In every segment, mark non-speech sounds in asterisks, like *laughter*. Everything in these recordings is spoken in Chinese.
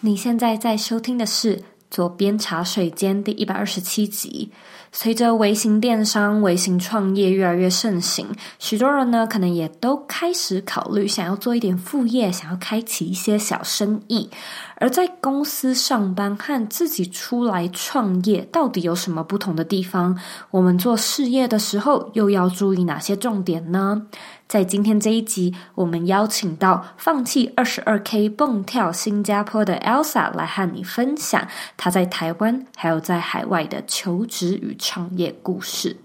你现在在收听的是。左边茶水间第一百二十七集。随着微型电商、微型创业越来越盛行，许多人呢可能也都开始考虑想要做一点副业，想要开启一些小生意。而在公司上班和自己出来创业，到底有什么不同的地方？我们做事业的时候，又要注意哪些重点呢？在今天这一集，我们邀请到放弃二十二 K 蹦跳新加坡的 Elsa 来和你分享她在台湾还有在海外的求职与创业故事。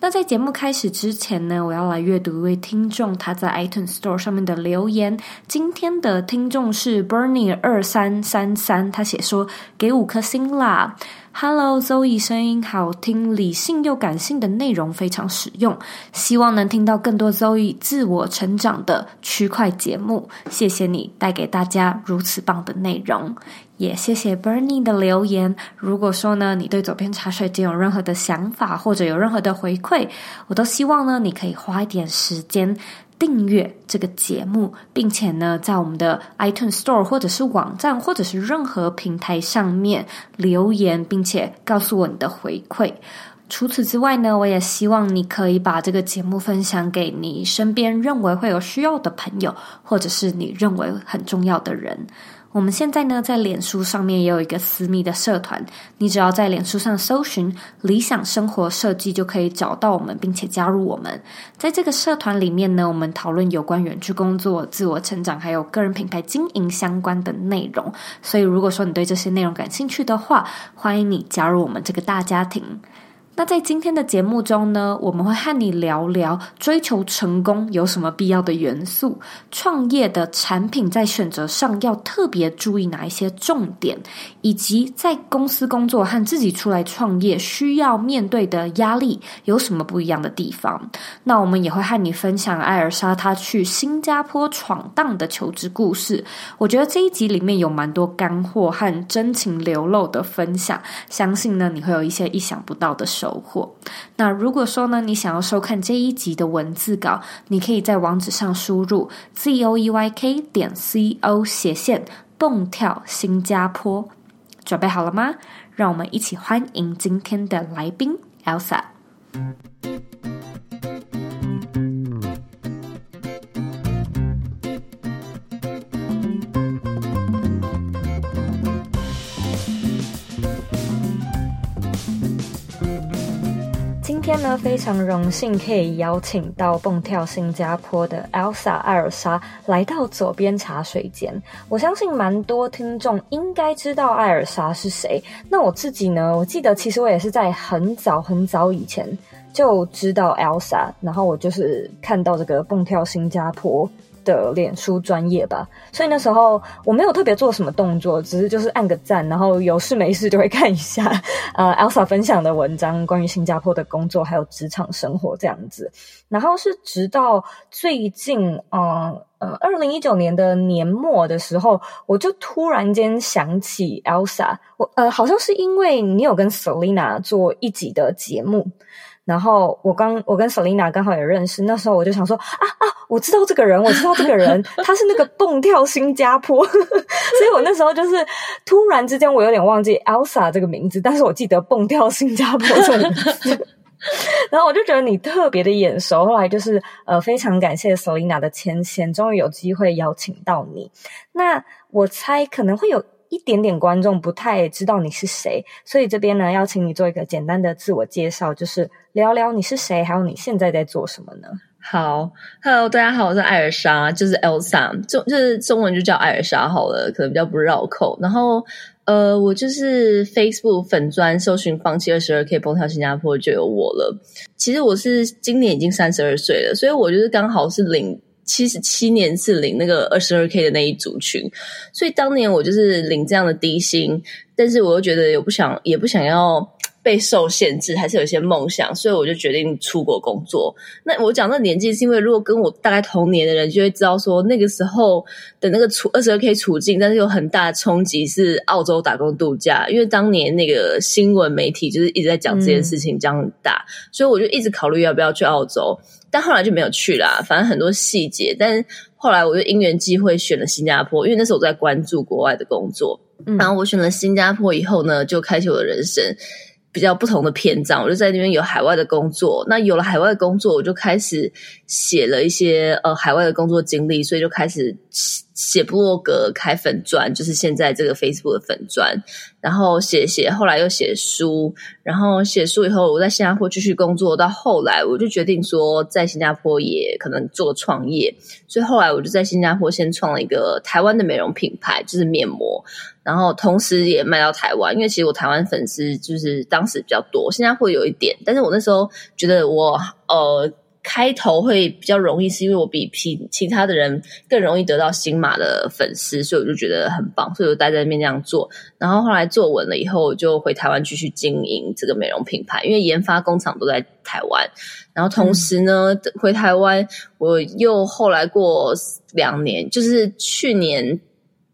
那在节目开始之前呢，我要来阅读一位听众他在 iTunes Store 上面的留言。今天的听众是 Bernie 二三三三，他写说给五颗星啦。Hello，Zoe，声音好听，理性又感性的内容非常实用，希望能听到更多 Zoe 自我成长的区块节目。谢谢你带给大家如此棒的内容。也谢谢 Bernie 的留言。如果说呢，你对左边茶水间有任何的想法，或者有任何的回馈，我都希望呢，你可以花一点时间订阅这个节目，并且呢，在我们的 iTunes Store 或者是网站，或者是任何平台上面留言，并且告诉我你的回馈。除此之外呢，我也希望你可以把这个节目分享给你身边认为会有需要的朋友，或者是你认为很重要的人。我们现在呢，在脸书上面也有一个私密的社团，你只要在脸书上搜寻“理想生活设计”，就可以找到我们，并且加入我们。在这个社团里面呢，我们讨论有关远距工作、自我成长，还有个人品牌经营相关的内容。所以，如果说你对这些内容感兴趣的话，欢迎你加入我们这个大家庭。那在今天的节目中呢，我们会和你聊聊追求成功有什么必要的元素，创业的产品在选择上要特别注意哪一些重点，以及在公司工作和自己出来创业需要面对的压力有什么不一样的地方。那我们也会和你分享艾尔莎她去新加坡闯荡的求职故事。我觉得这一集里面有蛮多干货和真情流露的分享，相信呢你会有一些意想不到的收收获。那如果说呢，你想要收看这一集的文字稿，你可以在网址上输入 z o e y k 点 c o 斜线蹦跳新加坡。准备好了吗？让我们一起欢迎今天的来宾 Elsa。今天呢，非常荣幸可以邀请到蹦跳新加坡的 Elsa 艾尔莎来到左边茶水间。我相信蛮多听众应该知道艾尔莎是谁。那我自己呢，我记得其实我也是在很早很早以前就知道 Elsa，然后我就是看到这个蹦跳新加坡的脸书专业吧，所以那时候我没有特别做什么动作，只是就是按个赞，然后有事没事就会看一下，呃，Elsa 分享的文章，关于新加坡的工作还有职场生活这样子。然后是直到最近，嗯呃，二零一九年的年末的时候，我就突然间想起 Elsa，我呃，好像是因为你有跟 Selina 做一集的节目。然后我刚我跟 Selina 刚好也认识，那时候我就想说啊啊，我知道这个人，我知道这个人，他是那个蹦跳新加坡，*laughs* 所以我那时候就是突然之间我有点忘记 Elsa 这个名字，但是我记得蹦跳新加坡这个名字，*laughs* 然后我就觉得你特别的眼熟，后来就是呃非常感谢 Selina 的牵线，终于有机会邀请到你。那我猜可能会有。一点点观众不太知道你是谁，所以这边呢，要请你做一个简单的自我介绍，就是聊聊你是谁，还有你现在在做什么呢？好，Hello，大家好，我是艾尔莎，就是 Elsa，中就是中文就叫艾尔莎好了，可能比较不绕口。然后呃，我就是 Facebook 粉专搜寻放弃二十二 K 蹦跳新加坡就有我了。其实我是今年已经三十二岁了，所以我就是刚好是领。七十七年是领那个二十二 K 的那一组群，所以当年我就是领这样的低薪，但是我又觉得也不想也不想要。被受限制，还是有一些梦想，所以我就决定出国工作。那我讲那年纪，是因为如果跟我大概同年的人，就会知道说那个时候的那个处二十二 K 处境，但是有很大的冲击是澳洲打工度假，因为当年那个新闻媒体就是一直在讲这件事情这样大，嗯、所以我就一直考虑要不要去澳洲。但后来就没有去啦。反正很多细节，但是后来我就因缘际会选了新加坡，因为那时候我在关注国外的工作。嗯、然后我选了新加坡以后呢，就开启我的人生比较不同的篇章。我就在那边有海外的工作，那有了海外的工作，我就开始写了一些呃海外的工作经历，所以就开始。写部落格、开粉专，就是现在这个 Facebook 的粉专，然后写写，后来又写书，然后写书以后，我在新加坡继续工作，到后来我就决定说，在新加坡也可能做创业，所以后来我就在新加坡先创了一个台湾的美容品牌，就是面膜，然后同时也卖到台湾，因为其实我台湾粉丝就是当时比较多，现在会有一点，但是我那时候觉得我呃。开头会比较容易，是因为我比其其他的人更容易得到新马的粉丝，所以我就觉得很棒，所以我待在那边这样做。然后后来做稳了以后，我就回台湾继续经营这个美容品牌，因为研发工厂都在台湾。然后同时呢，嗯、回台湾我又后来过两年，就是去年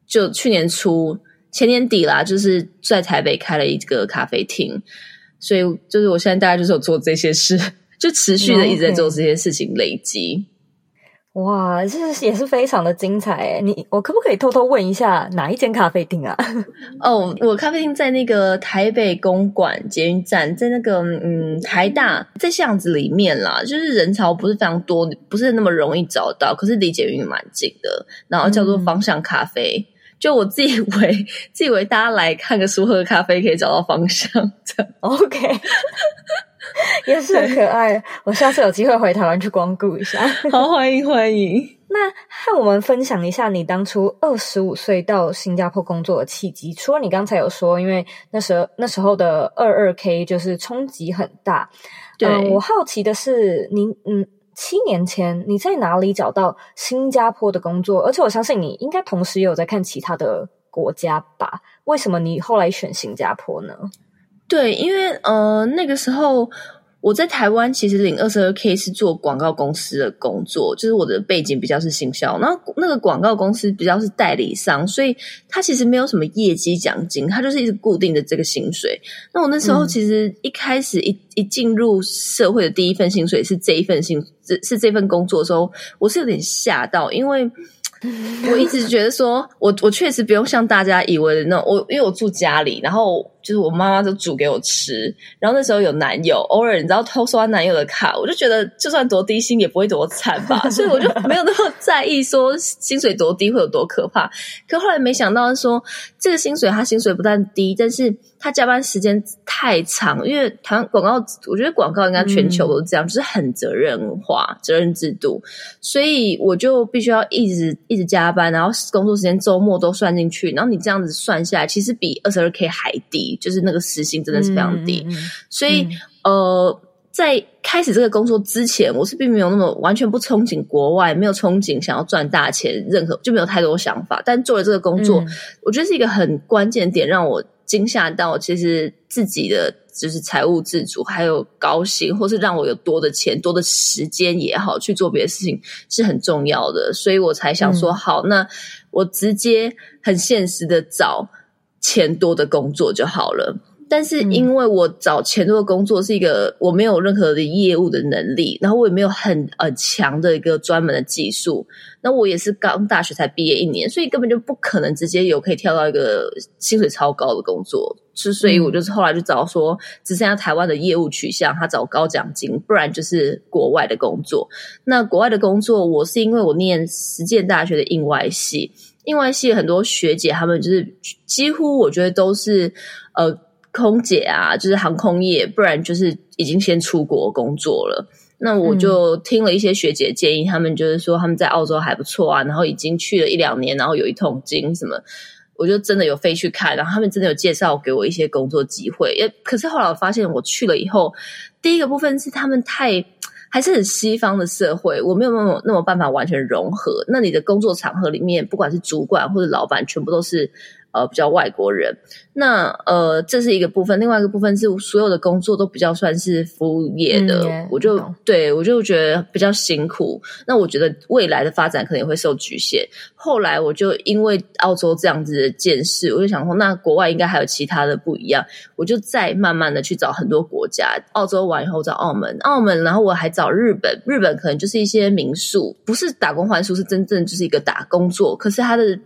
就去年初前年底啦，就是在台北开了一个咖啡厅，所以就是我现在大概就是有做这些事。就持续的一直在做这些事情，累积。哇，这也是非常的精彩诶！你我可不可以偷偷问一下，哪一间咖啡厅啊？*laughs* 哦，我咖啡厅在那个台北公馆捷运站，在那个嗯台大在巷子里面啦，就是人潮不是非常多，不是那么容易找到，可是离捷运蛮近的。然后叫做方向咖啡，嗯、就我自以为 *laughs* 自以为大家来看个书喝个咖啡可以找到方向的。OK。*laughs* 也是很可爱，我下次有机会回台湾去光顾一下。*laughs* 好，欢迎欢迎。那和我们分享一下你当初二十五岁到新加坡工作的契机。除了你刚才有说，因为那时候那时候的二二 K 就是冲击很大。对、嗯，我好奇的是，您嗯，七年前你在哪里找到新加坡的工作？而且我相信你应该同时也有在看其他的国家吧？为什么你后来选新加坡呢？对，因为呃那个时候我在台湾，其实领二十二 K 是做广告公司的工作，就是我的背景比较是行销，然后那个广告公司比较是代理商，所以他其实没有什么业绩奖金，他就是一直固定的这个薪水。那我那时候其实一开始一一进入社会的第一份薪水是这一份薪，是这份工作的时候，我是有点吓到，因为。我一直觉得说，我我确实不用像大家以为的那种，我因为我住家里，然后就是我妈妈就煮给我吃，然后那时候有男友，偶尔你知道偷刷男友的卡，我就觉得就算多低薪也不会多惨吧，所以我就没有那么在意说薪水多低会有多可怕。可后来没想到说，这个薪水他薪水不但低，但是他加班时间太长，因为台湾广告，我觉得广告应该全球都这样，嗯、就是很责任化、责任制度，所以我就必须要一直。一直加班，然后工作时间、周末都算进去，然后你这样子算下来，其实比二十二 K 还低，就是那个时薪真的是非常低。嗯、所以，嗯、呃，在开始这个工作之前，我是并没有那么完全不憧憬国外，没有憧憬想要赚大钱，任何就没有太多想法。但做了这个工作，嗯、我觉得是一个很关键点，让我惊吓到，其实自己的。就是财务自主，还有高薪，或是让我有多的钱、多的时间也好，去做别的事情是很重要的。所以我才想说，好，嗯、那我直接很现实的找钱多的工作就好了。但是因为我找钱多的工作是一个我没有任何的业务的能力，然后我也没有很呃强的一个专门的技术，那我也是刚大学才毕业一年，所以根本就不可能直接有可以跳到一个薪水超高的工作。是，所以我就是后来就找说，只剩下台湾的业务取向，他找高奖金，不然就是国外的工作。那国外的工作，我是因为我念实践大学的印外系，应外系很多学姐他们就是几乎我觉得都是呃。空姐啊，就是航空业，不然就是已经先出国工作了。那我就听了一些学姐建议，嗯、他们就是说他们在澳洲还不错啊，然后已经去了一两年，然后有一桶金什么，我就真的有飞去看，然后他们真的有介绍给我一些工作机会。也可是后来我发现，我去了以后，第一个部分是他们太还是很西方的社会，我没有那么那么办法完全融合。那你的工作场合里面，不管是主管或者老板，全部都是。呃比较外国人。那呃这是一个部分，另外一个部分是所有的工作都比较算是服务业的，嗯、我就对我就觉得比较辛苦。那我觉得未来的发展可能也会受局限。后来我就因为澳洲这样子的见识，我就想说，那国外应该还有其他的不一样，我就再慢慢的去找很多国家。澳洲完以后找澳门，澳门，然后我还找日本，日本可能就是一些民宿，不是打工换宿，是真正就是一个打工作，可是他的。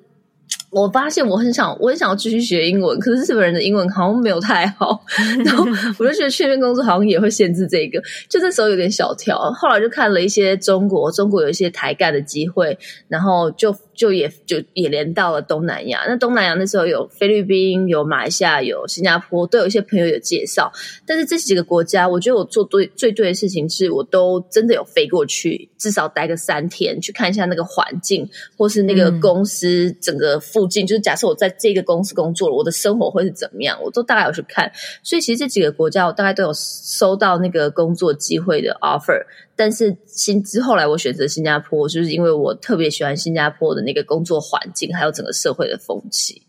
我发现我很想，我很想要继续学英文，可是日本人的英文好像没有太好，*laughs* 然后我就觉得去那边工作好像也会限制这个，就这时候有点小跳。后来就看了一些中国，中国有一些抬干的机会，然后就。就也就也连到了东南亚，那东南亚那时候有菲律宾、有马来西亚、有新加坡，都有一些朋友有介绍。但是这几个国家，我觉得我做对最对的事情是，我都真的有飞过去，至少待个三天，去看一下那个环境，或是那个公司整个附近。嗯、就是假设我在这个公司工作了，我的生活会是怎么样，我都大概有去看。所以其实这几个国家，我大概都有收到那个工作机会的 offer。但是新之后来，我选择新加坡，就是因为我特别喜欢新加坡的那个工作环境，还有整个社会的风气。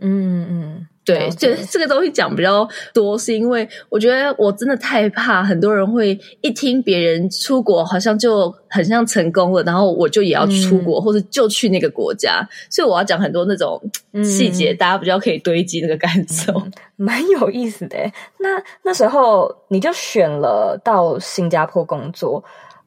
嗯嗯，对，就这个东西讲比较多，是因为我觉得我真的太怕很多人会一听别人出国，好像就很像成功了，然后我就也要出国，嗯、或者就去那个国家。所以我要讲很多那种细节，嗯、大家比较可以堆积那个感受，蛮、嗯、有意思的。那那时候你就选了到新加坡工作。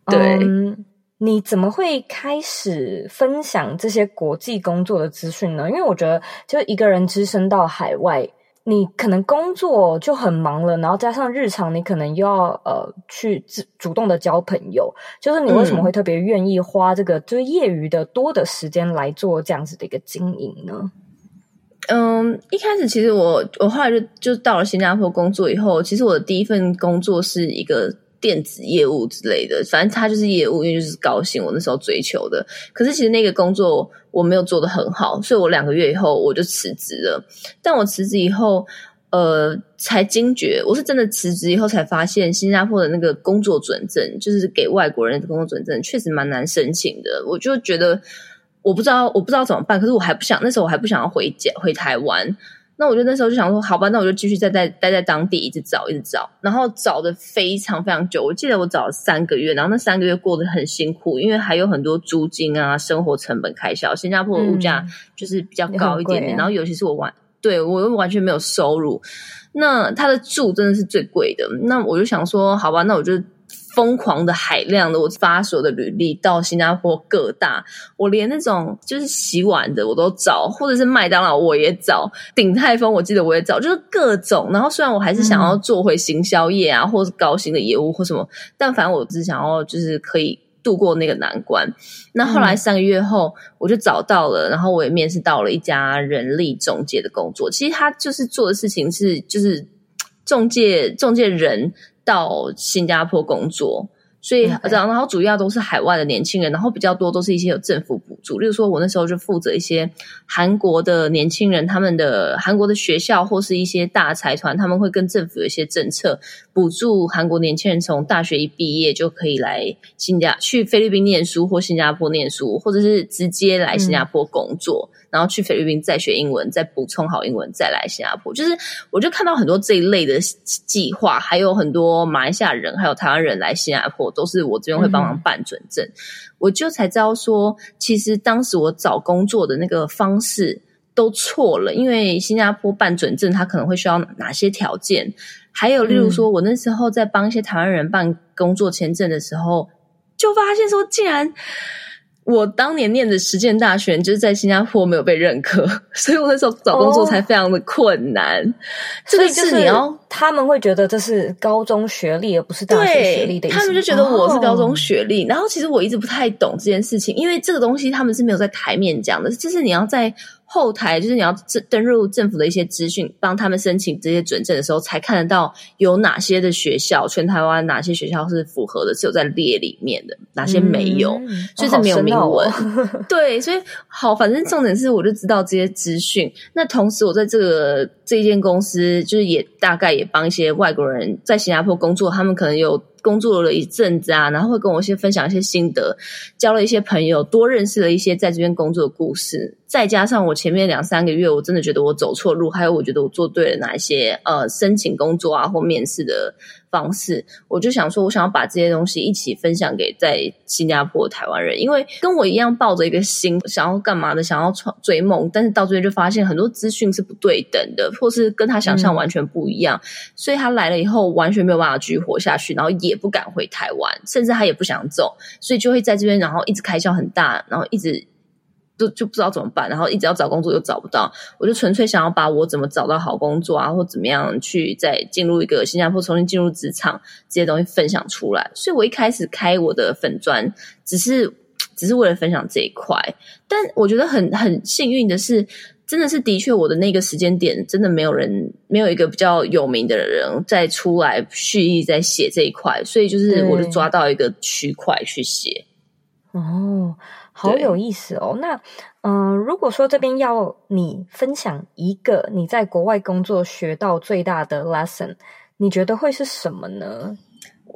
对，嗯，你怎么会开始分享这些国际工作的资讯呢？因为我觉得，就一个人只身到海外，你可能工作就很忙了，然后加上日常，你可能又要呃去主主动的交朋友。就是你为什么会特别愿意花这个就是业余的多的时间来做这样子的一个经营呢？嗯，一开始其实我我后来就就到了新加坡工作以后，其实我的第一份工作是一个。电子业务之类的，反正他就是业务，因为就是高薪，我那时候追求的。可是其实那个工作我没有做得很好，所以我两个月以后我就辞职了。但我辞职以后，呃，才惊觉，我是真的辞职以后才发现，新加坡的那个工作准证，就是给外国人的工作准证，确实蛮难申请的。我就觉得我不知道，我不知道怎么办。可是我还不想，那时候我还不想要回家回台湾。那我就那时候就想说，好吧，那我就继续再待待在当地，一直找，一直找，然后找的非常非常久。我记得我找了三个月，然后那三个月过得很辛苦，因为还有很多租金啊、生活成本开销。新加坡的物价就是比较高一点点，嗯啊、然后尤其是我完，对，我又完全没有收入，那他的住真的是最贵的。那我就想说，好吧，那我就。疯狂的海量的，我发所有的履历到新加坡各大，我连那种就是洗碗的我都找，或者是麦当劳我也找，鼎泰丰我记得我也找，就是各种。然后虽然我还是想要做回行销业啊，嗯、或是高薪的业务或什么，但反正我只想要就是可以度过那个难关。那后来三个月后我就找到了，然后我也面试到了一家人力中介的工作。其实他就是做的事情是就是中介中介人。到新加坡工作，所以然后主要都是海外的年轻人，然后比较多都是一些有政府补助。例如说，我那时候就负责一些韩国的年轻人，他们的韩国的学校或是一些大财团，他们会跟政府有一些政策补助韩国年轻人，从大学一毕业就可以来新加去菲律宾念书或新加坡念书，或者是直接来新加坡工作。嗯然后去菲律宾再学英文，再补充好英文，再来新加坡。就是我就看到很多这一类的计划，还有很多马来西亚人还有台湾人来新加坡，都是我这边会帮忙办准证。嗯、我就才知道说，其实当时我找工作的那个方式都错了，因为新加坡办准证，他可能会需要哪些条件？还有例如说，我那时候在帮一些台湾人办工作签证的时候，就发现说，竟然。我当年念的实践大学就是在新加坡没有被认可，*laughs* 所以我那时候找工作才非常的困难。Oh, 这个是你要，他们会觉得这是高中学历而不是大学学历的。他们就觉得我是高中学历，oh. 然后其实我一直不太懂这件事情，因为这个东西他们是没有在台面讲的，就是你要在。后台就是你要登登入政府的一些资讯，帮他们申请这些准证的时候，才看得到有哪些的学校，全台湾哪些学校是符合的，是有在列里面的，哪些没有，嗯、所以这没有明文。哦、*laughs* 对，所以好，反正重点是我就知道这些资讯。那同时，我在这个这一间公司，就是也大概也帮一些外国人在新加坡工作，他们可能有工作了一阵子啊，然后会跟我一些分享一些心得，交了一些朋友，多认识了一些在这边工作的故事。再加上我前面两三个月，我真的觉得我走错路，还有我觉得我做对了哪一些呃申请工作啊或面试的方式，我就想说，我想要把这些东西一起分享给在新加坡的台湾人，因为跟我一样抱着一个心，想要干嘛的，想要创追梦，但是到最后就发现很多资讯是不对等的，或是跟他想象完全不一样，嗯、所以他来了以后完全没有办法继续活下去，然后也不敢回台湾，甚至他也不想走，所以就会在这边，然后一直开销很大，然后一直。就就不知道怎么办，然后一直要找工作又找不到，我就纯粹想要把我怎么找到好工作啊，或怎么样去再进入一个新加坡重新进入职场这些东西分享出来。所以我一开始开我的粉专，只是只是为了分享这一块。但我觉得很很幸运的是，真的是的确我的那个时间点，真的没有人没有一个比较有名的人再出来蓄意在写这一块，所以就是我就抓到一个区块去写。哦。好有意思哦！那嗯、呃，如果说这边要你分享一个你在国外工作学到最大的 lesson，你觉得会是什么呢？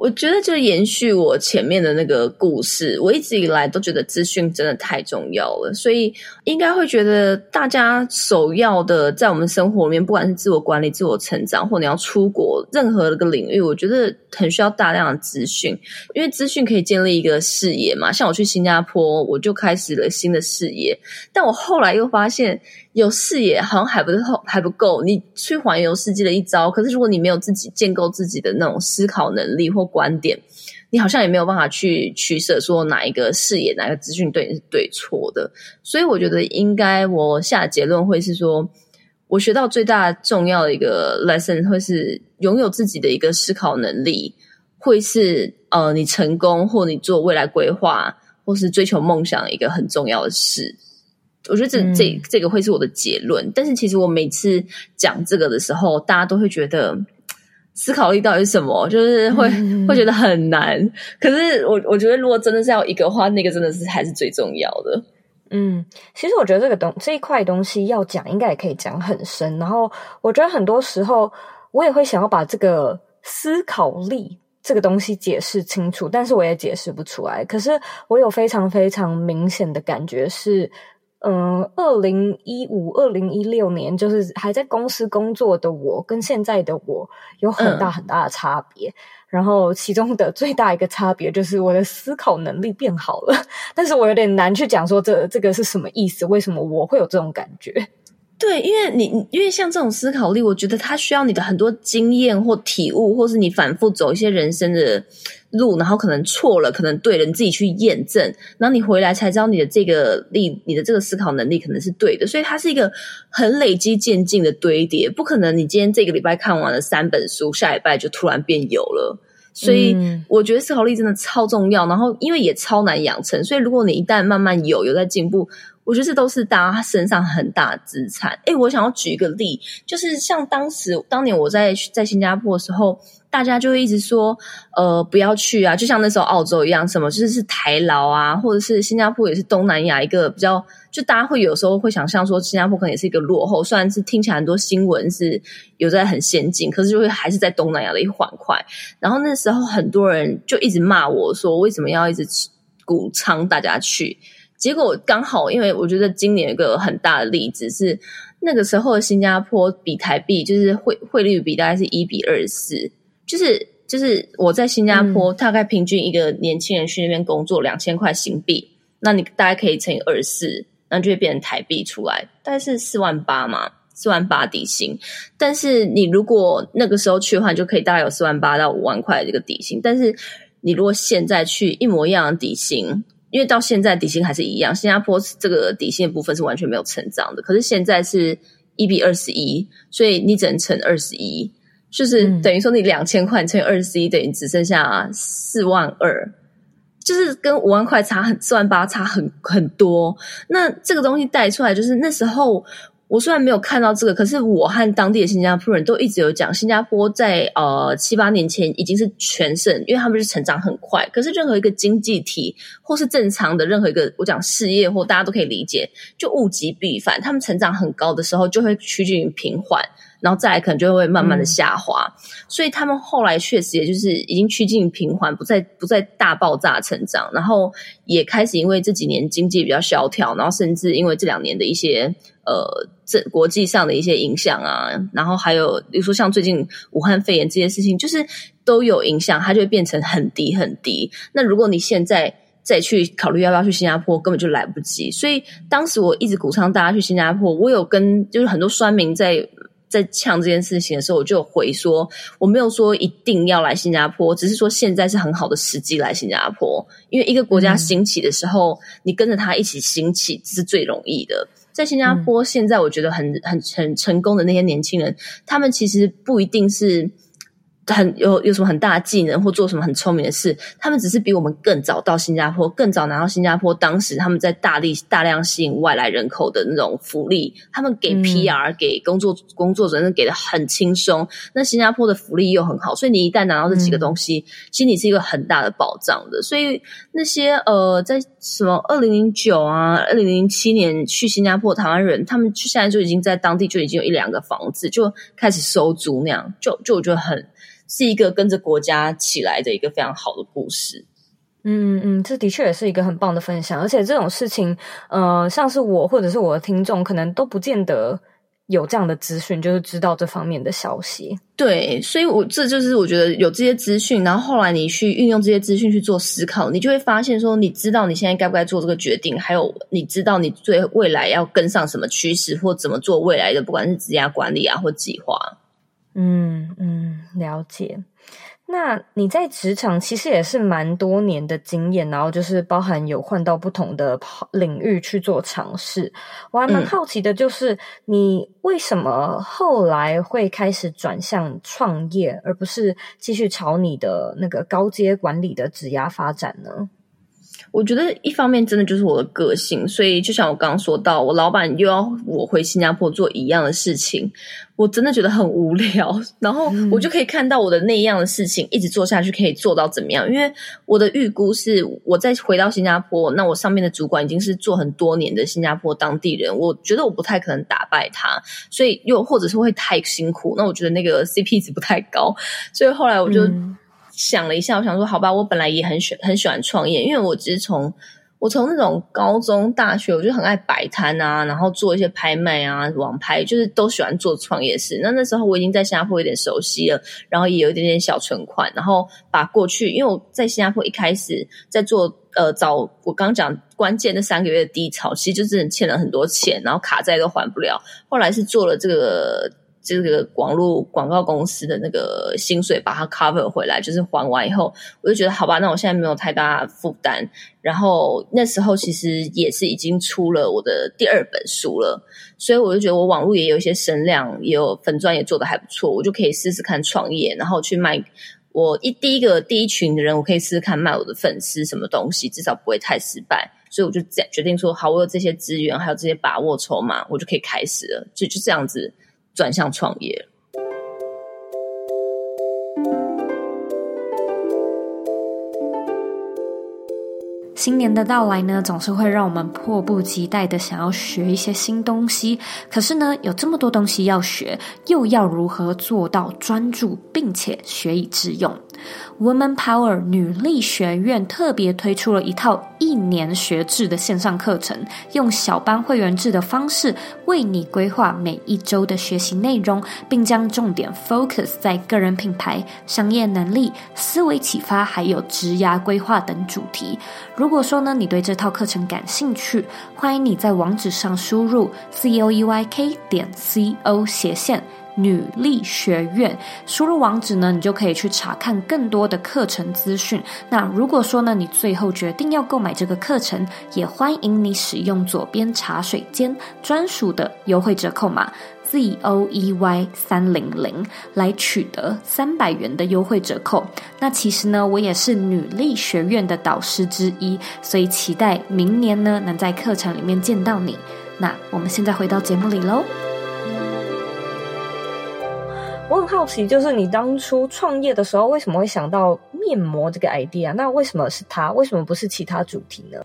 我觉得就延续我前面的那个故事，我一直以来都觉得资讯真的太重要了，所以应该会觉得大家首要的在我们生活里面，不管是自我管理、自我成长，或你要出国，任何一个领域，我觉得很需要大量的资讯，因为资讯可以建立一个视野嘛。像我去新加坡，我就开始了新的视野，但我后来又发现。有视野好像还不够，还不够。你去环游世界的一招，可是如果你没有自己建构自己的那种思考能力或观点，你好像也没有办法去取舍，说哪一个视野、哪个资讯对你是对错的。所以我觉得，应该我下结论会是说，我学到最大重要的一个 lesson 会是拥有自己的一个思考能力，会是呃，你成功或你做未来规划或是追求梦想一个很重要的事。我觉得这这这个会是我的结论，嗯，但是其实我每次讲这个的时候，大家都会觉得思考力到底是什么，就是会、嗯、会觉得很难。可是我我觉得，如果真的是要一个的话，那个真的是还是最重要的。嗯，其实我觉得这个东这一块东西要讲，应该也可以讲很深。然后我觉得很多时候，我也会想要把这个思考力这个东西解释清楚，但是我也解释不出来。可是我有非常非常明显的感觉是。嗯，二零一五、二零一六年，就是还在公司工作的我，跟现在的我有很大很大的差别。嗯。然后其中的最大一个差别，就是我的思考能力变好了。*laughs* 但是我有点难去讲说这这个是什么意思？为什么我会有这种感觉？对，因为你因为像这种思考力，我觉得它需要你的很多经验或体悟，或是你反复走一些人生的路，然后可能错了，可能对了，你自己去验证，然后你回来才知道你的这个力，你的这个思考能力可能是对的。所以它是一个很累积渐进的堆叠，不可能你今天这个礼拜看完了三本书，下礼拜就突然变有了。所以我觉得思考力真的超重要，然后因为也超难养成，所以如果你一旦慢慢有，有在进步。我觉得这都是大家身上很大的资产。诶，我想要举一个例，就是像当时当年我在在新加坡的时候，大家就会一直说，呃，不要去啊，就像那时候澳洲一样，什么就是是台劳啊，或者是新加坡也是东南亚一个比较，就大家会有时候会想象说，新加坡可能也是一个落后，虽然是听起来很多新闻是有在很先进，可是就会还是在东南亚的一环块。然后那时候很多人就一直骂我说，为什么要一直鼓倡大家去？结果刚好，因为我觉得今年有一个很大的例子是，那个时候的新加坡比台币就是汇汇率比大概是一比二十四，就是就是我在新加坡大概平均一个年轻人去那边工作两千块新币，那你大概可以乘以二十四，那就会变成台币出来，大概是四万八嘛，四万八底薪。但是你如果那个时候去的话，就可以大概有四万八到五万块的这个底薪。但是你如果现在去，一模一样的底薪。因为到现在底薪还是一样，新加坡这个底薪的部分是完全没有成长的。可是现在是一比二十一，所以你只能乘二十一，就是等于说你两千块乘以二十一，等于只剩下四万二，就是跟五万块差很，四万八差很很多。那这个东西带出来，就是那时候。我虽然没有看到这个，可是我和当地的新加坡人都一直有讲，新加坡在呃七八年前已经是全盛，因为他们是成长很快。可是任何一个经济体或是正常的任何一个我讲事业或大家都可以理解，就物极必反，他们成长很高的时候就会趋近于平缓，然后再来可能就会慢慢的下滑。嗯、所以他们后来确实也就是已经趋近平缓，不再不再大爆炸成长，然后也开始因为这几年经济比较萧条，然后甚至因为这两年的一些呃这国际上的一些影响啊，然后还有比如说像最近武汉肺炎这些事情，就是都有影响，它就会变成很低很低。那如果你现在再去考虑要不要去新加坡，根本就来不及。所以当时我一直鼓倡大家去新加坡。我有跟就是很多酸民在在呛这件事情的时候，我就回说，我没有说一定要来新加坡，只是说现在是很好的时机来新加坡。因为一个国家兴起的时候，嗯、你跟着他一起兴起是最容易的。在新加坡，现在我觉得很很很成功的那些年轻人，他们其实不一定是。很有有什么很大的技能或做什么很聪明的事，他们只是比我们更早到新加坡，更早拿到新加坡。当时他们在大力大量吸引外来人口的那种福利，他们给 PR、嗯、给工作工作者，那给的很轻松。那新加坡的福利又很好，所以你一旦拿到这几个东西，心里、嗯、是一个很大的保障的。所以那些呃，在什么二零零九啊、二零零七年去新加坡的台湾人，他们现在就已经在当地就已经有一两个房子，就开始收租那样，就就我觉得很。是一个跟着国家起来的一个非常好的故事。嗯嗯，这的确也是一个很棒的分享。而且这种事情，呃，像是我或者是我的听众，可能都不见得有这样的资讯，就是知道这方面的消息。对，所以我这就是我觉得有这些资讯，然后后来你去运用这些资讯去做思考，你就会发现说，你知道你现在该不该做这个决定，还有你知道你对未来要跟上什么趋势，或怎么做未来的，不管是职业管理啊，或计划。嗯嗯，了解。那你在职场其实也是蛮多年的经验，然后就是包含有换到不同的领域去做尝试。我还蛮好奇的，就是你为什么后来会开始转向创业，而不是继续朝你的那个高阶管理的职涯发展呢？我觉得一方面真的就是我的个性，所以就像我刚刚说到，我老板又要我回新加坡做一样的事情，我真的觉得很无聊。然后我就可以看到我的那样的事情一直做下去可以做到怎么样？因为我的预估是，我再回到新加坡，那我上面的主管已经是做很多年的新加坡当地人，我觉得我不太可能打败他，所以又或者是会太辛苦，那我觉得那个 CP 值不太高，所以后来我就。嗯想了一下，我想说，好吧，我本来也很喜很喜欢创业，因为我只是从我从那种高中、大学，我就很爱摆摊啊，然后做一些拍卖啊、网拍，就是都喜欢做创业事。那那时候我已经在新加坡有点熟悉了，然后也有一点点小存款，然后把过去，因为我在新加坡一开始在做呃找我刚讲关键那三个月的低潮，其实就真的欠了很多钱，然后卡债都还不了。后来是做了这个。这个网络广告公司的那个薪水把它 cover 回来，就是还完以后，我就觉得好吧，那我现在没有太大负担。然后那时候其实也是已经出了我的第二本书了，所以我就觉得我网络也有一些声量，也有粉钻也做得还不错，我就可以试试看创业，然后去卖我一第一个第一群的人，我可以试试看卖我的粉丝什么东西，至少不会太失败。所以我就决定说，好，我有这些资源，还有这些把握筹码，我就可以开始了，就就这样子。转向创业。新年的到来呢，总是会让我们迫不及待的想要学一些新东西。可是呢，有这么多东西要学，又要如何做到专注，并且学以致用？Woman Power 女力学院特别推出了一套一年学制的线上课程，用小班会员制的方式为你规划每一周的学习内容，并将重点 focus 在个人品牌、商业能力、思维启发，还有职涯规划等主题。如果说呢，你对这套课程感兴趣，欢迎你在网址上输入 c o e y k 点 c o 斜线。女力学院，输入网址呢，你就可以去查看更多的课程资讯。那如果说呢，你最后决定要购买这个课程，也欢迎你使用左边茶水间专属的优惠折扣码 Z O E Y 三零零来取得三百元的优惠折扣。那其实呢，我也是女力学院的导师之一，所以期待明年呢，能在课程里面见到你。那我们现在回到节目里喽。我很好奇，就是你当初创业的时候，为什么会想到面膜这个 idea？那为什么是它？为什么不是其他主题呢？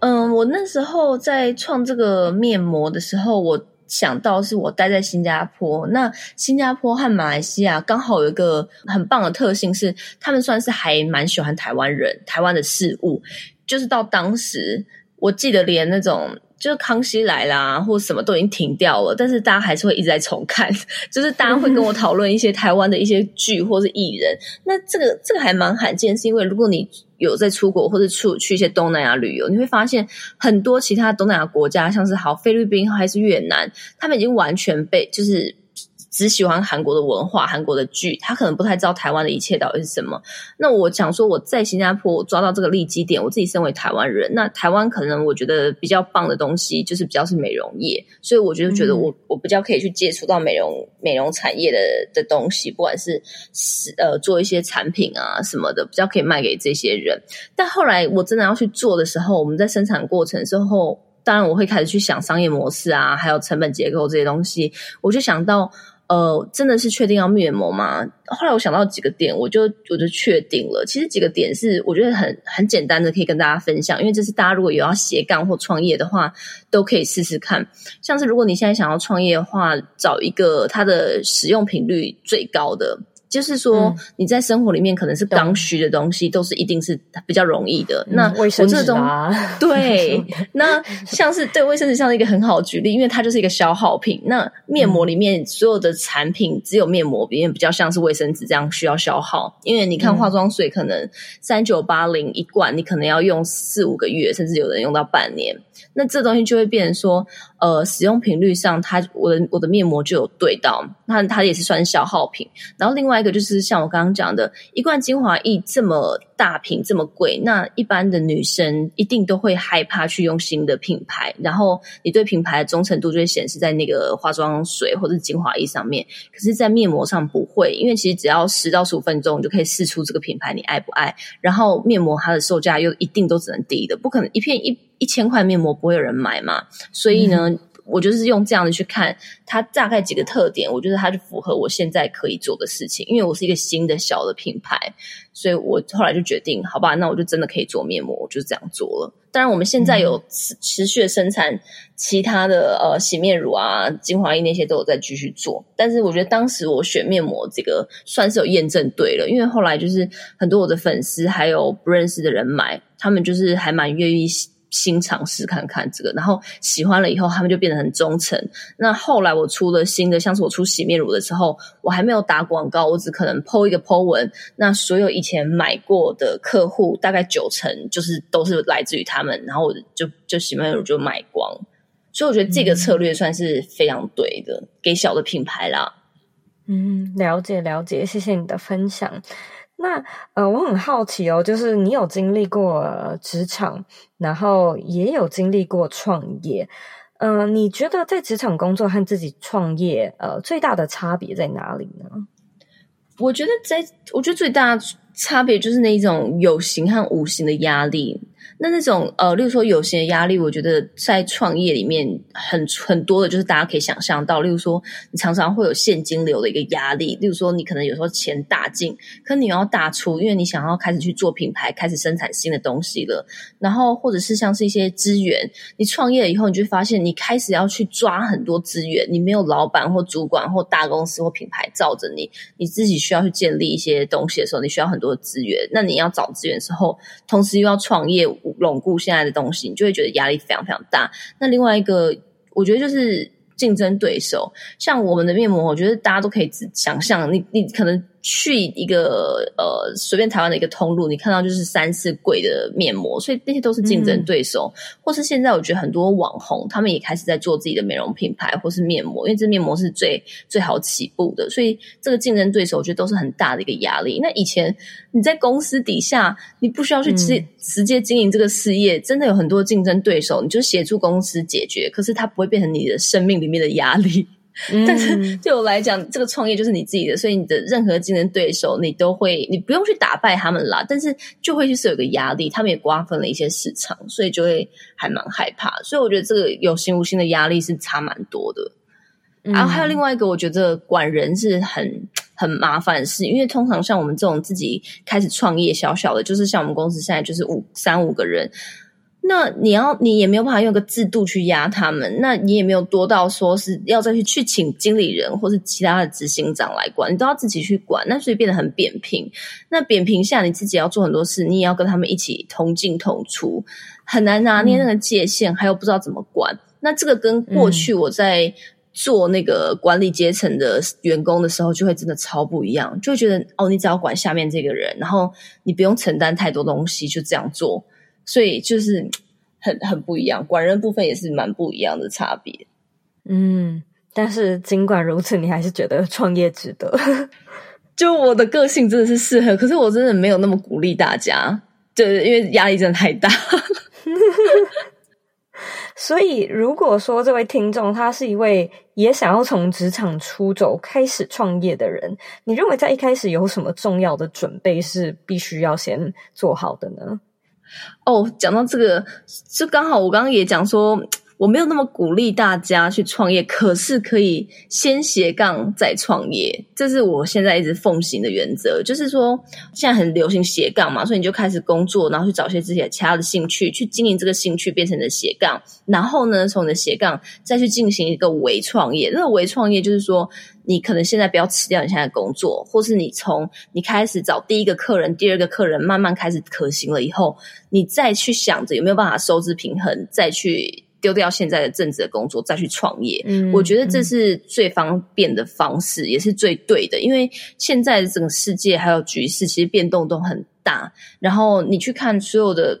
嗯，我那时候在创这个面膜的时候，我想到是我待在新加坡，那新加坡和马来西亚刚好有一个很棒的特性是，他们算是还蛮喜欢台湾人、台湾的事物。就是到当时，我记得连那种就是康熙来啦，或什么都已经停掉了，但是大家还是会一直在重看，*laughs* 就是大家会跟我讨论一些台湾的一些剧或是艺人。那这个这个还蛮罕见，是因为如果你有在出国或者出去一些东南亚旅游，你会发现很多其他东南亚国家，像是好菲律宾还是越南，他们已经完全被就是。只喜欢韩国的文化、韩国的剧，他可能不太知道台湾的一切到底是什么。那我想说，我在新加坡抓到这个利基点，我自己身为台湾人，那台湾可能我觉得比较棒的东西就是比较是美容业，所以我就觉得我、嗯、我比较可以去接触到美容美容产业的的东西，不管是是呃做一些产品啊什么的，比较可以卖给这些人。但后来我真的要去做的时候，我们在生产过程之后，当然我会开始去想商业模式啊，还有成本结构这些东西，我就想到。呃，真的是确定要面膜吗？后来我想到几个点，我就我就确定了。其实几个点是我觉得很很简单的，可以跟大家分享。因为这是大家如果有要斜杠或创业的话，都可以试试看。像是如果你现在想要创业的话，找一个它的使用频率最高的。就是说，你在生活里面可能是刚需的东西，都是一定是比较容易的。嗯、那卫生纸啊，*laughs* 对，那像是对卫生纸像是一个很好的举例，因为它就是一个消耗品。那面膜里面所有的产品，只有面膜里面比较像是卫生纸这样需要消耗。因为你看化妆水，可能三九八零一罐，你可能要用四五个月，甚至有人用到半年。那这东西就会变成说，呃，使用频率上，它我的我的面膜就有对到，那它也是算消耗品。然后另外一个就是像我刚刚讲的，一罐精华液这么大瓶这么贵，那一般的女生一定都会害怕去用新的品牌。然后你对品牌的忠诚度就会显示在那个化妆水或者精华液上面，可是，在面膜上不会，因为其实只要十到十五分钟，你就可以试出这个品牌你爱不爱。然后面膜它的售价又一定都只能低的，不可能一片一。一千块面膜不会有人买嘛？所以呢，嗯、我就是用这样的去看它大概几个特点，我觉得它就符合我现在可以做的事情。因为我是一个新的小的品牌，所以我后来就决定，好吧，那我就真的可以做面膜，我就这样做了。当然，我们现在有持持续的生产其他的呃洗面乳啊、精华液那些都有在继续做。但是我觉得当时我选面膜这个算是有验证对了，因为后来就是很多我的粉丝还有不认识的人买，他们就是还蛮愿意。新尝试看看这个，然后喜欢了以后，他们就变得很忠诚。那后来我出了新的，像是我出洗面乳的时候，我还没有打广告，我只可能 po 一个 po 文。那所有以前买过的客户，大概九成就是都是来自于他们，然后我就就洗面乳就卖光。所以我觉得这个策略算是非常对的，嗯、给小的品牌啦。嗯，了解了解，谢谢你的分享。那呃，我很好奇哦，就是你有经历过职场，然后也有经历过创业，嗯、呃，你觉得在职场工作和自己创业，呃，最大的差别在哪里呢？我觉得在，我觉得最大差别就是那一种有形和无形的压力。那那种呃，例如说有形的压力，我觉得在创业里面很很多的，就是大家可以想象到，例如说你常常会有现金流的一个压力，例如说你可能有时候钱大进，可你要大出，因为你想要开始去做品牌，开始生产新的东西了。然后或者是像是一些资源，你创业了以后，你就发现你开始要去抓很多资源，你没有老板或主管或大公司或品牌罩着你，你自己需要去建立一些东西的时候，你需要很多资源。那你要找资源的时候，同时又要创业。巩固现在的东西，你就会觉得压力非常非常大。那另外一个，我觉得就是竞争对手，像我们的面膜，我觉得大家都可以想象，你你可能。去一个呃随便台湾的一个通路，你看到就是三四柜的面膜，所以那些都是竞争对手，嗯、或是现在我觉得很多网红他们也开始在做自己的美容品牌或是面膜，因为这面膜是最最好起步的，所以这个竞争对手我觉得都是很大的一个压力。那以前你在公司底下，你不需要去直直接经营这个事业，真的有很多竞争对手，你就协助公司解决，可是它不会变成你的生命里面的压力。*laughs* 但是对我来讲，这个创业就是你自己的，所以你的任何竞争对手，你都会，你不用去打败他们啦。但是就会就是有个压力，他们也瓜分了一些市场，所以就会还蛮害怕。所以我觉得这个有形无形的压力是差蛮多的。然后还有另外一个，我觉得管人是很很麻烦的事，因为通常像我们这种自己开始创业小小的，就是像我们公司现在就是五三五个人。那你要，你也没有办法用个制度去压他们，那你也没有多到说是要再去去请经理人或是其他的执行长来管，你都要自己去管，那所以变得很扁平。那扁平下，你自己要做很多事，你也要跟他们一起同进同出，很难拿捏那个界限，嗯、还有不知道怎么管。那这个跟过去我在做那个管理阶层的员工的时候，就会真的超不一样，就会觉得哦，你只要管下面这个人，然后你不用承担太多东西，就这样做。所以就是很很不一样，管人部分也是蛮不一样的差别。嗯，但是尽管如此，你还是觉得创业值得。*laughs* 就我的个性真的是适合，可是我真的没有那么鼓励大家，就是，因为压力真的太大。*laughs* 所以，如果说这位听众他是一位也想要从职场出走开始创业的人，你认为在一开始有什么重要的准备是必须要先做好的呢？哦，讲到这个，就刚好我刚刚也讲说。我没有那么鼓励大家去创业，可是可以先斜杠再创业，这是我现在一直奉行的原则。就是说，现在很流行斜杠嘛，所以你就开始工作，然后去找些自己其他的兴趣，去经营这个兴趣，变成你的斜杠。然后呢，从你的斜杠再去进行一个微创业。那个微创业就是说，你可能现在不要辞掉你现在的工作，或是你从你开始找第一个客人、第二个客人，慢慢开始可行了以后，你再去想着有没有办法收支平衡，再去。丢掉现在的正职的工作，再去创业，嗯，我觉得这是最方便的方式，嗯，也是最对的。因为现在的整个世界还有局势，其实变动都很大。然后你去看所有的。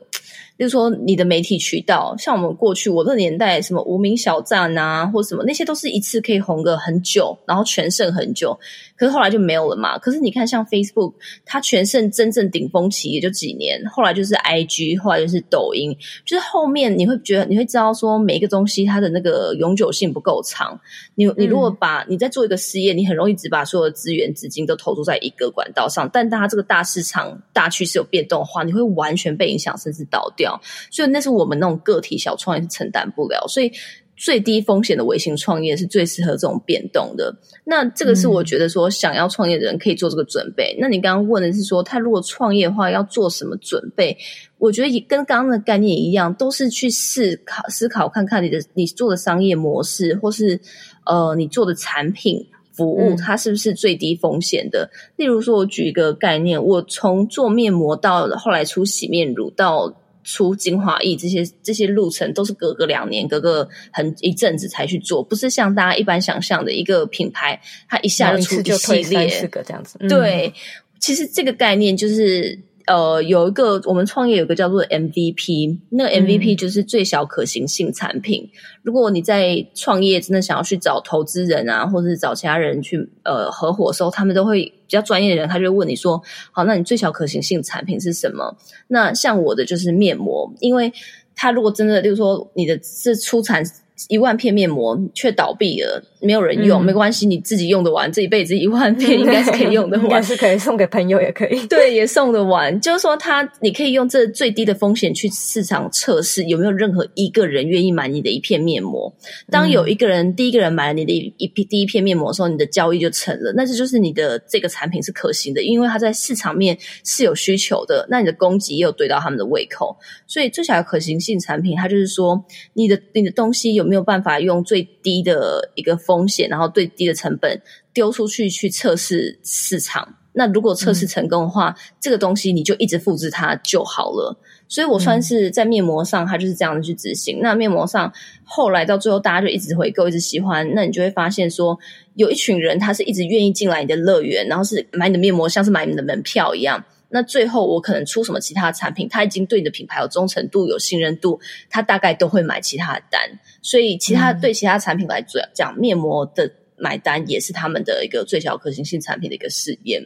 就是说，你的媒体渠道，像我们过去我的年代，什么无名小站啊，或什么那些，都是一次可以红个很久，然后全盛很久。可是后来就没有了嘛。可是你看，像 Facebook，它全盛真正顶峰期也就几年，后来就是 IG，后来就是抖音，就是后面你会觉得，你会知道说，每一个东西它的那个永久性不够长。你你如果把你在做一个事业，你很容易只把所有的资源、资金都投注在一个管道上，但当它这个大市场、大趋势有变动的话，你会完全被影响，甚至倒掉。所以那是我们那种个体小创业是承担不了，所以最低风险的微型创业是最适合这种变动的。那这个是我觉得说想要创业的人可以做这个准备。嗯、那你刚刚问的是说，他如果创业的话要做什么准备？我觉得也跟刚刚的概念一样，都是去思考思考看看你的你做的商业模式，或是呃你做的产品服务，它是不是最低风险的？嗯、例如说，我举一个概念，我从做面膜到后来出洗面乳到。出精华液这些这些路程都是隔个两年，隔个很一阵子才去做，不是像大家一般想象的一个品牌，它一下就出一系列四个这样子。对，嗯、其实这个概念就是。呃，有一个我们创业有一个叫做 MVP，那个 MVP 就是最小可行性产品。嗯、如果你在创业真的想要去找投资人啊，或者是找其他人去呃合伙的时候，他们都会比比较专业的人，他就会问你说：好，那你最小可行性产品是什么？那像我的就是面膜，因为他如果真的就是说你的是出产一万片面膜却倒闭了。没有人用，嗯、没关系，你自己用得完，这一辈子一万片应该是可以用得完，*laughs* 应该是可以送给朋友也可以，对，也送得完。就是说，他你可以用这最低的风险去市场测试有没有任何一个人愿意买你的一片面膜。当有一个人、嗯、第一个人买了你的一一片第一片面膜的时候，你的交易就成了。那这就是你的这个产品是可行的，因为它在市场面是有需求的。那你的供给也有对到他们的胃口，所以最小的可行性产品，它就是说你的你的东西有没有办法用最低的一个风。险，然后最低的成本丢出去去测试市场。那如果测试成功的话，嗯、这个东西你就一直复制它就好了。所以我算是在面膜上，它就是这样的去执行。嗯、那面膜上后来到最后，大家就一直回购，一直喜欢。那你就会发现说，有一群人他是一直愿意进来你的乐园，然后是买你的面膜，像是买你的门票一样。那最后我可能出什么其他产品，他已经对你的品牌有忠诚度、有信任度，他大概都会买其他的单。所以其他对其他产品来讲，面膜的买单也是他们的一个最小可行性产品的一个试验。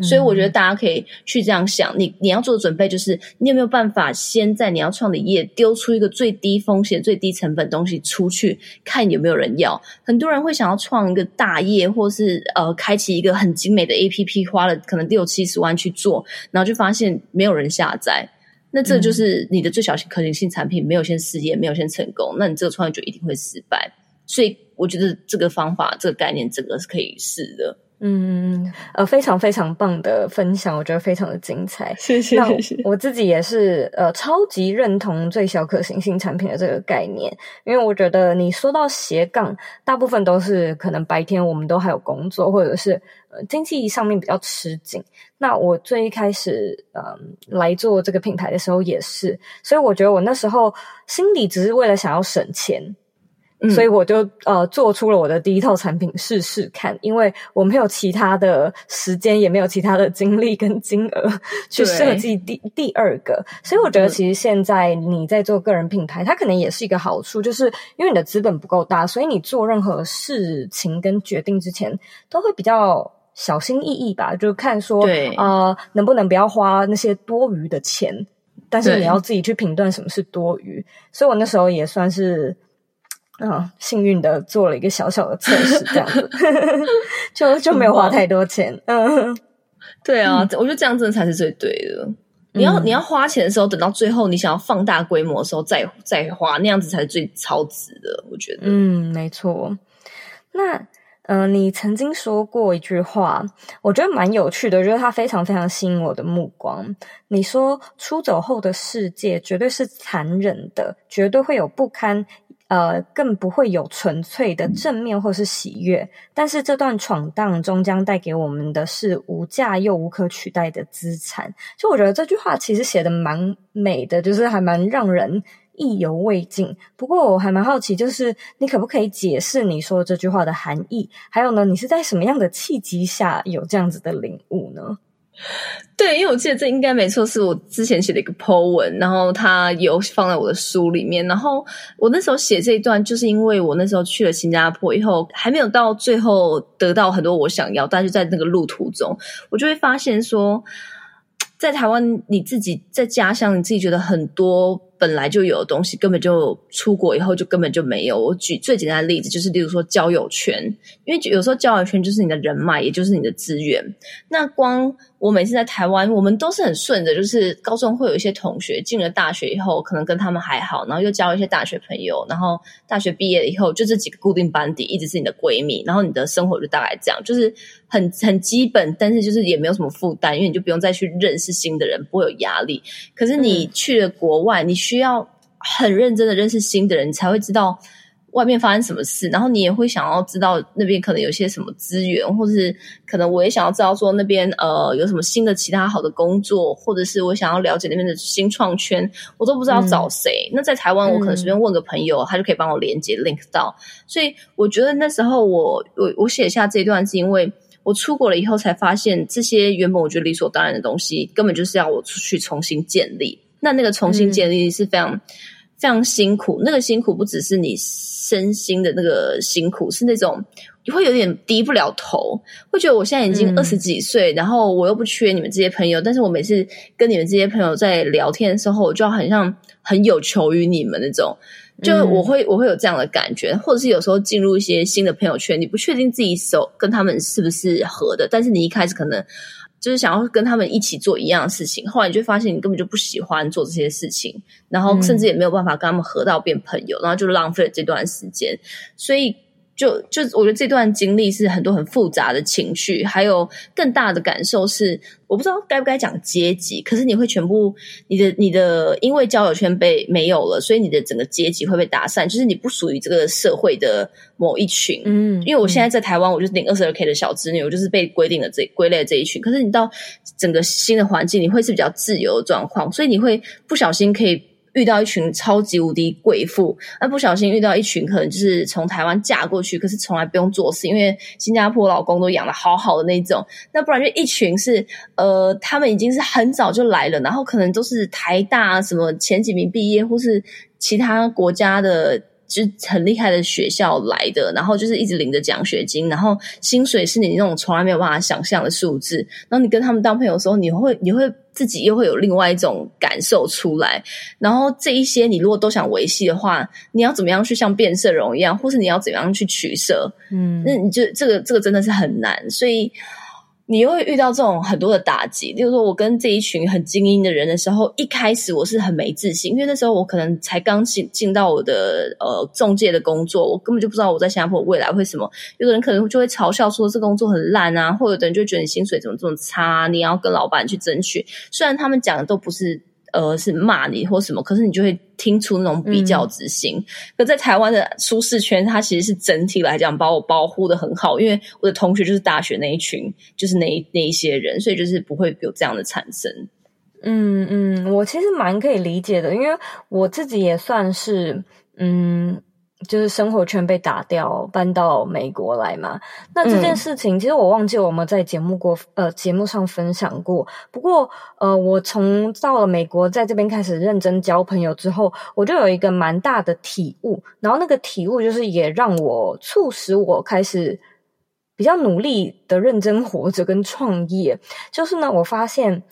所以我觉得大家可以去这样想，你你要做的准备就是，你有没有办法先在你要创的业丢出一个最低风险、最低成本东西出去，看有没有人要。很多人会想要创一个大业，或是呃开启一个很精美的 APP，花了可能六七十万去做，然后就发现没有人下载。那这就是你的最小可行性产品没有先试验，没有先成功，那你这个创业就一定会失败。所以我觉得这个方法、这个概念，整个是可以试的。嗯，呃，非常非常棒的分享，我觉得非常的精彩。谢谢谢谢。我自己也是呃，超级认同最小可行性产品的这个概念，因为我觉得你说到斜杠，大部分都是可能白天我们都还有工作，或者是呃经济上面比较吃紧。那我最一开始嗯、呃、来做这个品牌的时候也是，所以我觉得我那时候心里只是为了想要省钱。所以我就呃做出了我的第一套产品试试看，因为我没有其他的时间，也没有其他的精力跟金额 *laughs* 去设计第第二个。所以我觉得其实现在你在做个人品牌，它可能也是一个好处，就是因为你的资本不够大，所以你做任何事情跟决定之前都会比较小心翼翼吧，就看说呃能不能不要花那些多余的钱，但是你要自己去评断什么是多余。所以我那时候也算是。嗯、哦，幸运的做了一个小小的测试，这样子 *laughs* 就就没有花太多钱。嗯，对啊，我觉得这样真的才是最对的。嗯、你要你要花钱的时候，等到最后你想要放大规模的时候再再花，那样子才是最超值的。我觉得，嗯，没错。那嗯、呃，你曾经说过一句话，我觉得蛮有趣的，就是它非常非常吸引我的目光。你说，出走后的世界绝对是残忍的，绝对会有不堪。呃，更不会有纯粹的正面或是喜悦，但是这段闯荡终将带给我们的是无价又无可取代的资产。就我觉得这句话其实写的蛮美的，就是还蛮让人意犹未尽。不过我还蛮好奇，就是你可不可以解释你说这句话的含义？还有呢，你是在什么样的契机下有这样子的领悟呢？*laughs* 对，因为我记得这应该没错，是我之前写的一个 po 文，然后它有放在我的书里面。然后我那时候写这一段，就是因为我那时候去了新加坡以后，还没有到最后得到很多我想要，但是在那个路途中，我就会发现说，在台湾你自己在家乡，你自己觉得很多。本来就有的东西，根本就出国以后就根本就没有。我举最简单的例子，就是例如说交友圈，因为有时候交友圈就是你的人脉，也就是你的资源。那光我每次在台湾，我们都是很顺着，就是高中会有一些同学进了大学以后，可能跟他们还好，然后又交一些大学朋友，然后大学毕业了以后，就这几个固定班底一直是你的闺蜜，然后你的生活就大概这样，就是很很基本，但是就是也没有什么负担，因为你就不用再去认识新的人，不会有压力。可是你去了国外，你需需要很认真的认识新的人，你才会知道外面发生什么事。然后你也会想要知道那边可能有些什么资源，或者是可能我也想要知道说那边呃有什么新的其他好的工作，或者是我想要了解那边的新创圈，我都不知道找谁。嗯、那在台湾，我可能随便问个朋友，嗯、他就可以帮我连接 link 到。所以我觉得那时候我我我写下这一段，是因为我出国了以后才发现，这些原本我觉得理所当然的东西，根本就是要我出去重新建立。那那个重新建立是非常、嗯、非常辛苦，那个辛苦不只是你身心的那个辛苦，是那种你会有点低不了头，会觉得我现在已经二十几岁，嗯、然后我又不缺你们这些朋友，但是我每次跟你们这些朋友在聊天的时候，我就好像很有求于你们那种，就我会我会有这样的感觉，或者是有时候进入一些新的朋友圈，你不确定自己手跟他们是不是合的，但是你一开始可能。就是想要跟他们一起做一样的事情，后来你就发现你根本就不喜欢做这些事情，然后甚至也没有办法跟他们合到变朋友，然后就浪费了这段时间，所以。就就我觉得这段经历是很多很复杂的情绪，还有更大的感受是，我不知道该不该讲阶级，可是你会全部你的你的因为交友圈被没有了，所以你的整个阶级会被打散，就是你不属于这个社会的某一群。嗯，因为我现在在台湾，我就是领二十二 K 的小子女，我就是被规定了这归类这一群。可是你到整个新的环境，你会是比较自由的状况，所以你会不小心可以。遇到一群超级无敌贵妇，那不小心遇到一群可能就是从台湾嫁过去，可是从来不用做事，因为新加坡老公都养的好好的那种。那不然就一群是呃，他们已经是很早就来了，然后可能都是台大什么前几名毕业，或是其他国家的。就很厉害的学校来的，然后就是一直领着奖学金，然后薪水是你那种从来没有办法想象的数字。然后你跟他们当朋友的时候，你会你会自己又会有另外一种感受出来。然后这一些你如果都想维系的话，你要怎么样去像变色龙一样，或是你要怎么样去取舍？嗯，那你就这个这个真的是很难，所以。你又会遇到这种很多的打击。例如说，我跟这一群很精英的人的时候，一开始我是很没自信，因为那时候我可能才刚进进到我的呃中介的工作，我根本就不知道我在新加坡未来会什么。有的人可能就会嘲笑说这工作很烂啊，或者有的人就觉得你薪水怎么这么差，你要跟老板去争取。虽然他们讲的都不是。呃，是骂你或什么，可是你就会听出那种比较之心。嗯、可在台湾的舒适圈，它其实是整体来讲把我保护的很好，因为我的同学就是大学那一群，就是那一那一些人，所以就是不会有这样的产生。嗯嗯，我其实蛮可以理解的，因为我自己也算是嗯。就是生活圈被打掉，搬到美国来嘛。那这件事情，嗯、其实我忘记我们在节目过，呃，节目上分享过。不过，呃，我从到了美国，在这边开始认真交朋友之后，我就有一个蛮大的体悟。然后那个体悟就是也让我促使我开始比较努力的认真活着跟创业。就是呢，我发现，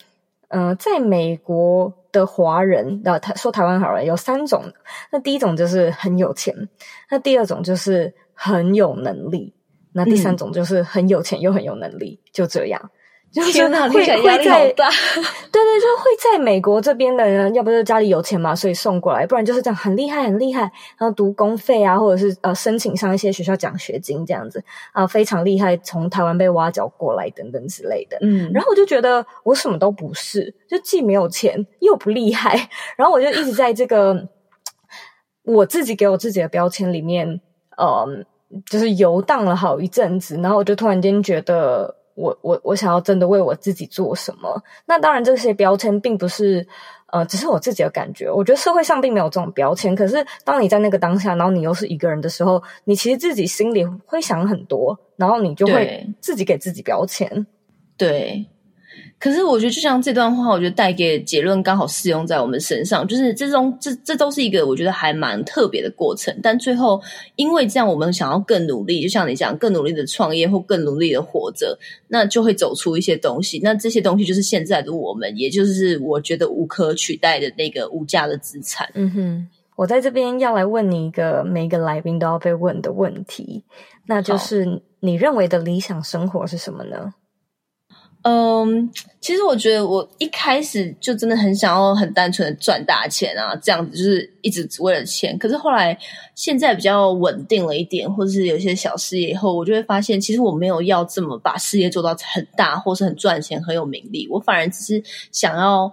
嗯、呃，在美国。的华人，然后他说台湾好人有三种，那第一种就是很有钱，那第二种就是很有能力，那第三种就是很有钱又很有能力，嗯、就这样。就是会会在 *laughs* 对对，就会在美国这边的人，要不就家里有钱嘛，所以送过来，不然就是这样很厉害很厉害，然后读公费啊，或者是呃申请上一些学校奖学金这样子啊，非常厉害，从台湾被挖角过来等等之类的。嗯，然后我就觉得我什么都不是，就既没有钱又不厉害，然后我就一直在这个我自己给我自己的标签里面，呃，就是游荡了好一阵子，然后我就突然间觉得。我我我想要真的为我自己做什么？那当然，这些标签并不是呃，只是我自己的感觉。我觉得社会上并没有这种标签。可是，当你在那个当下，然后你又是一个人的时候，你其实自己心里会想很多，然后你就会自己给自己标签。对。可是我觉得，就像这段话，我觉得带给结论刚好适用在我们身上，就是这种这这都是一个我觉得还蛮特别的过程。但最后，因为这样，我们想要更努力，就像你讲，更努力的创业或更努力的活着，那就会走出一些东西。那这些东西就是现在的我们，也就是我觉得无可取代的那个无价的资产。嗯哼，我在这边要来问你一个每一个来宾都要被问的问题，那就是你认为的理想生活是什么呢？嗯，其实我觉得我一开始就真的很想要很单纯的赚大钱啊，这样子就是一直只为了钱。可是后来现在比较稳定了一点，或者是有一些小事业以后，我就会发现，其实我没有要这么把事业做到很大，或是很赚钱、很有名利。我反而只是想要，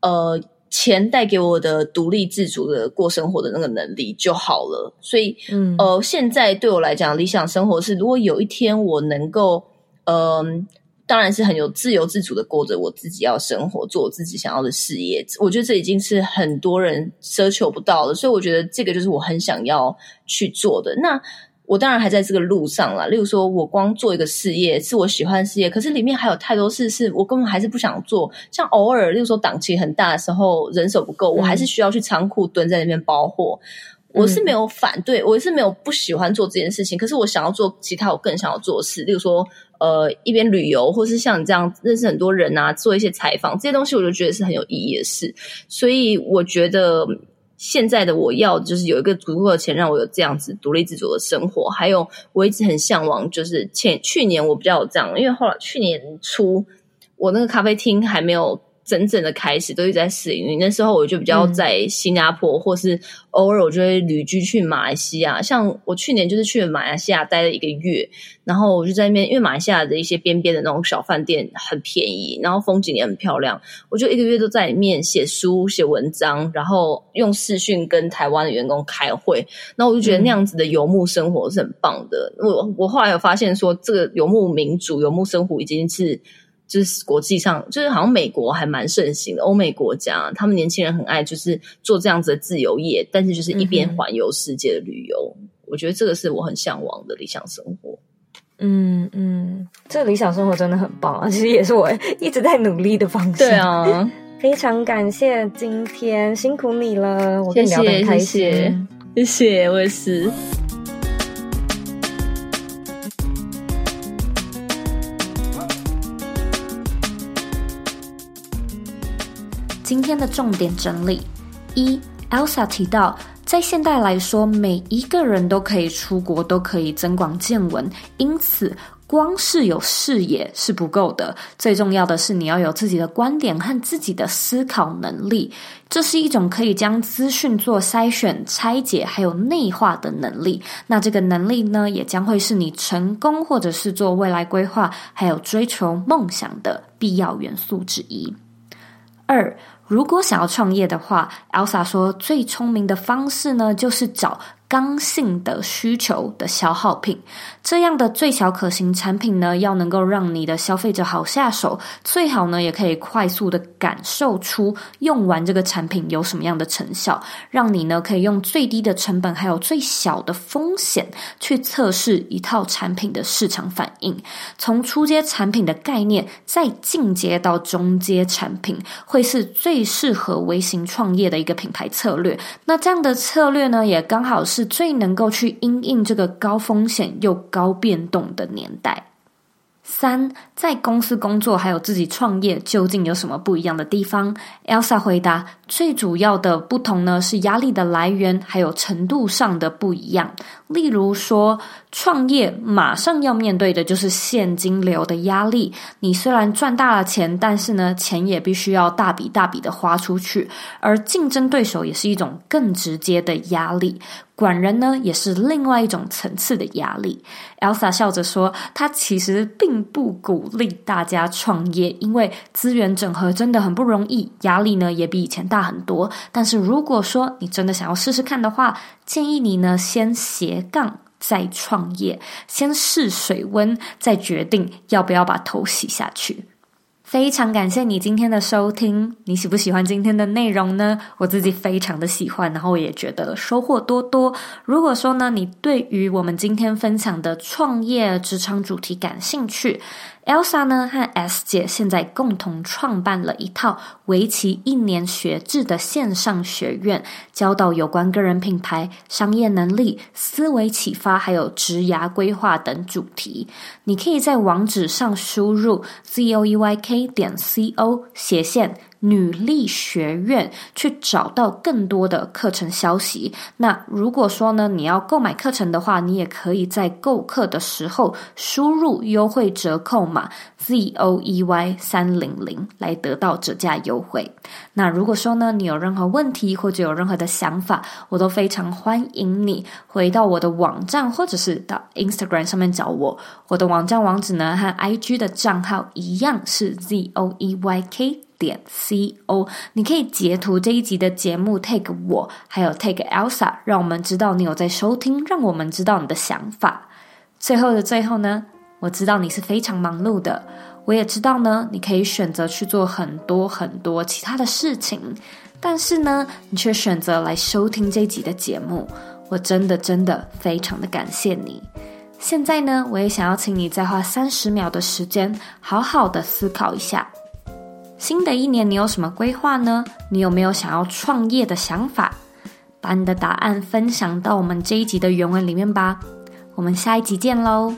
呃，钱带给我的独立自主的过生活的那个能力就好了。所以，嗯，呃，现在对我来讲，理想生活是，如果有一天我能够，嗯、呃。当然是很有自由自主的过着我自己要生活，做我自己想要的事业。我觉得这已经是很多人奢求不到的，所以我觉得这个就是我很想要去做的。那我当然还在这个路上啦。例如说，我光做一个事业是我喜欢的事业，可是里面还有太多事是我根本还是不想做。像偶尔，例如说档期很大的时候，人手不够，我还是需要去仓库蹲在那边包货。我是没有反对，我是没有不喜欢做这件事情，可是我想要做其他我更想要做的事，例如说，呃，一边旅游，或是像你这样认识很多人啊，做一些采访，这些东西我就觉得是很有意义的事。所以我觉得现在的我要就是有一个足够的钱，让我有这样子独立自主的生活。还有我一直很向往，就是前去年我比较有这样，因为后来去年初我那个咖啡厅还没有。真正的开始都一直在试营运，那时候我就比较在新加坡，嗯、或是偶尔我就会旅居去马来西亚。像我去年就是去了马来西亚待了一个月，然后我就在那边，因为马来西亚的一些边边的那种小饭店很便宜，然后风景也很漂亮，我就一个月都在里面写书、写文章，然后用视讯跟台湾的员工开会。然后我就觉得那样子的游牧生活是很棒的。嗯、我我后来有发现说，这个游牧民族、游牧生活已经是。就是国际上，就是好像美国还蛮盛行的，欧美国家，他们年轻人很爱就是做这样子的自由业，但是就是一边环游世界的旅游，嗯、我觉得这个是我很向往的理想生活。嗯嗯，这个理想生活真的很棒啊！其实也是我一直在努力的方向。对啊，*laughs* 非常感谢今天辛苦你了，我跟你聊得很开心，谢谢，谢谢，我也是。今天的重点整理：一，Elsa 提到，在现代来说，每一个人都可以出国，都可以增广见闻，因此光是有视野是不够的，最重要的是你要有自己的观点和自己的思考能力。这是一种可以将资讯做筛选、拆解，还有内化的能力。那这个能力呢，也将会是你成功或者是做未来规划，还有追求梦想的必要元素之一。二，如果想要创业的话，Elsa 说最聪明的方式呢，就是找。刚性的需求的消耗品，这样的最小可行产品呢，要能够让你的消费者好下手，最好呢也可以快速的感受出用完这个产品有什么样的成效，让你呢可以用最低的成本还有最小的风险去测试一套产品的市场反应。从初阶产品的概念再进阶到中阶产品，会是最适合微型创业的一个品牌策略。那这样的策略呢，也刚好是。是最能够去因应这个高风险又高变动的年代。三，在公司工作还有自己创业，究竟有什么不一样的地方？Elsa 回答：最主要的不同呢，是压力的来源还有程度上的不一样。例如说，创业马上要面对的就是现金流的压力。你虽然赚大了钱，但是呢，钱也必须要大笔大笔的花出去。而竞争对手也是一种更直接的压力。管人呢，也是另外一种层次的压力。Elsa 笑着说：“她其实并不鼓励大家创业，因为资源整合真的很不容易，压力呢也比以前大很多。但是如果说你真的想要试试看的话，建议你呢先斜杠再创业，先试水温，再决定要不要把头洗下去。”非常感谢你今天的收听，你喜不喜欢今天的内容呢？我自己非常的喜欢，然后也觉得收获多多。如果说呢，你对于我们今天分享的创业职场主题感兴趣，Elsa 呢和 S 姐现在共同创办了一套为期一年学制的线上学院，教导有关个人品牌、商业能力、思维启发，还有职涯规划等主题。你可以在网址上输入 zoeyk 点 co 斜线。女力学院去找到更多的课程消息。那如果说呢，你要购买课程的话，你也可以在购课的时候输入优惠折扣码 Z O E Y 三零零来得到折价优惠。那如果说呢，你有任何问题或者有任何的想法，我都非常欢迎你回到我的网站或者是到 Instagram 上面找我。我的网站网址呢和 IG 的账号一样是 Z O E Y K。点 co，你可以截图这一集的节目，tag 我，还有 tag Elsa，让我们知道你有在收听，让我们知道你的想法。最后的最后呢，我知道你是非常忙碌的，我也知道呢，你可以选择去做很多很多其他的事情，但是呢，你却选择来收听这一集的节目，我真的真的非常的感谢你。现在呢，我也想要请你再花三十秒的时间，好好的思考一下。新的一年，你有什么规划呢？你有没有想要创业的想法？把你的答案分享到我们这一集的原文里面吧。我们下一集见喽！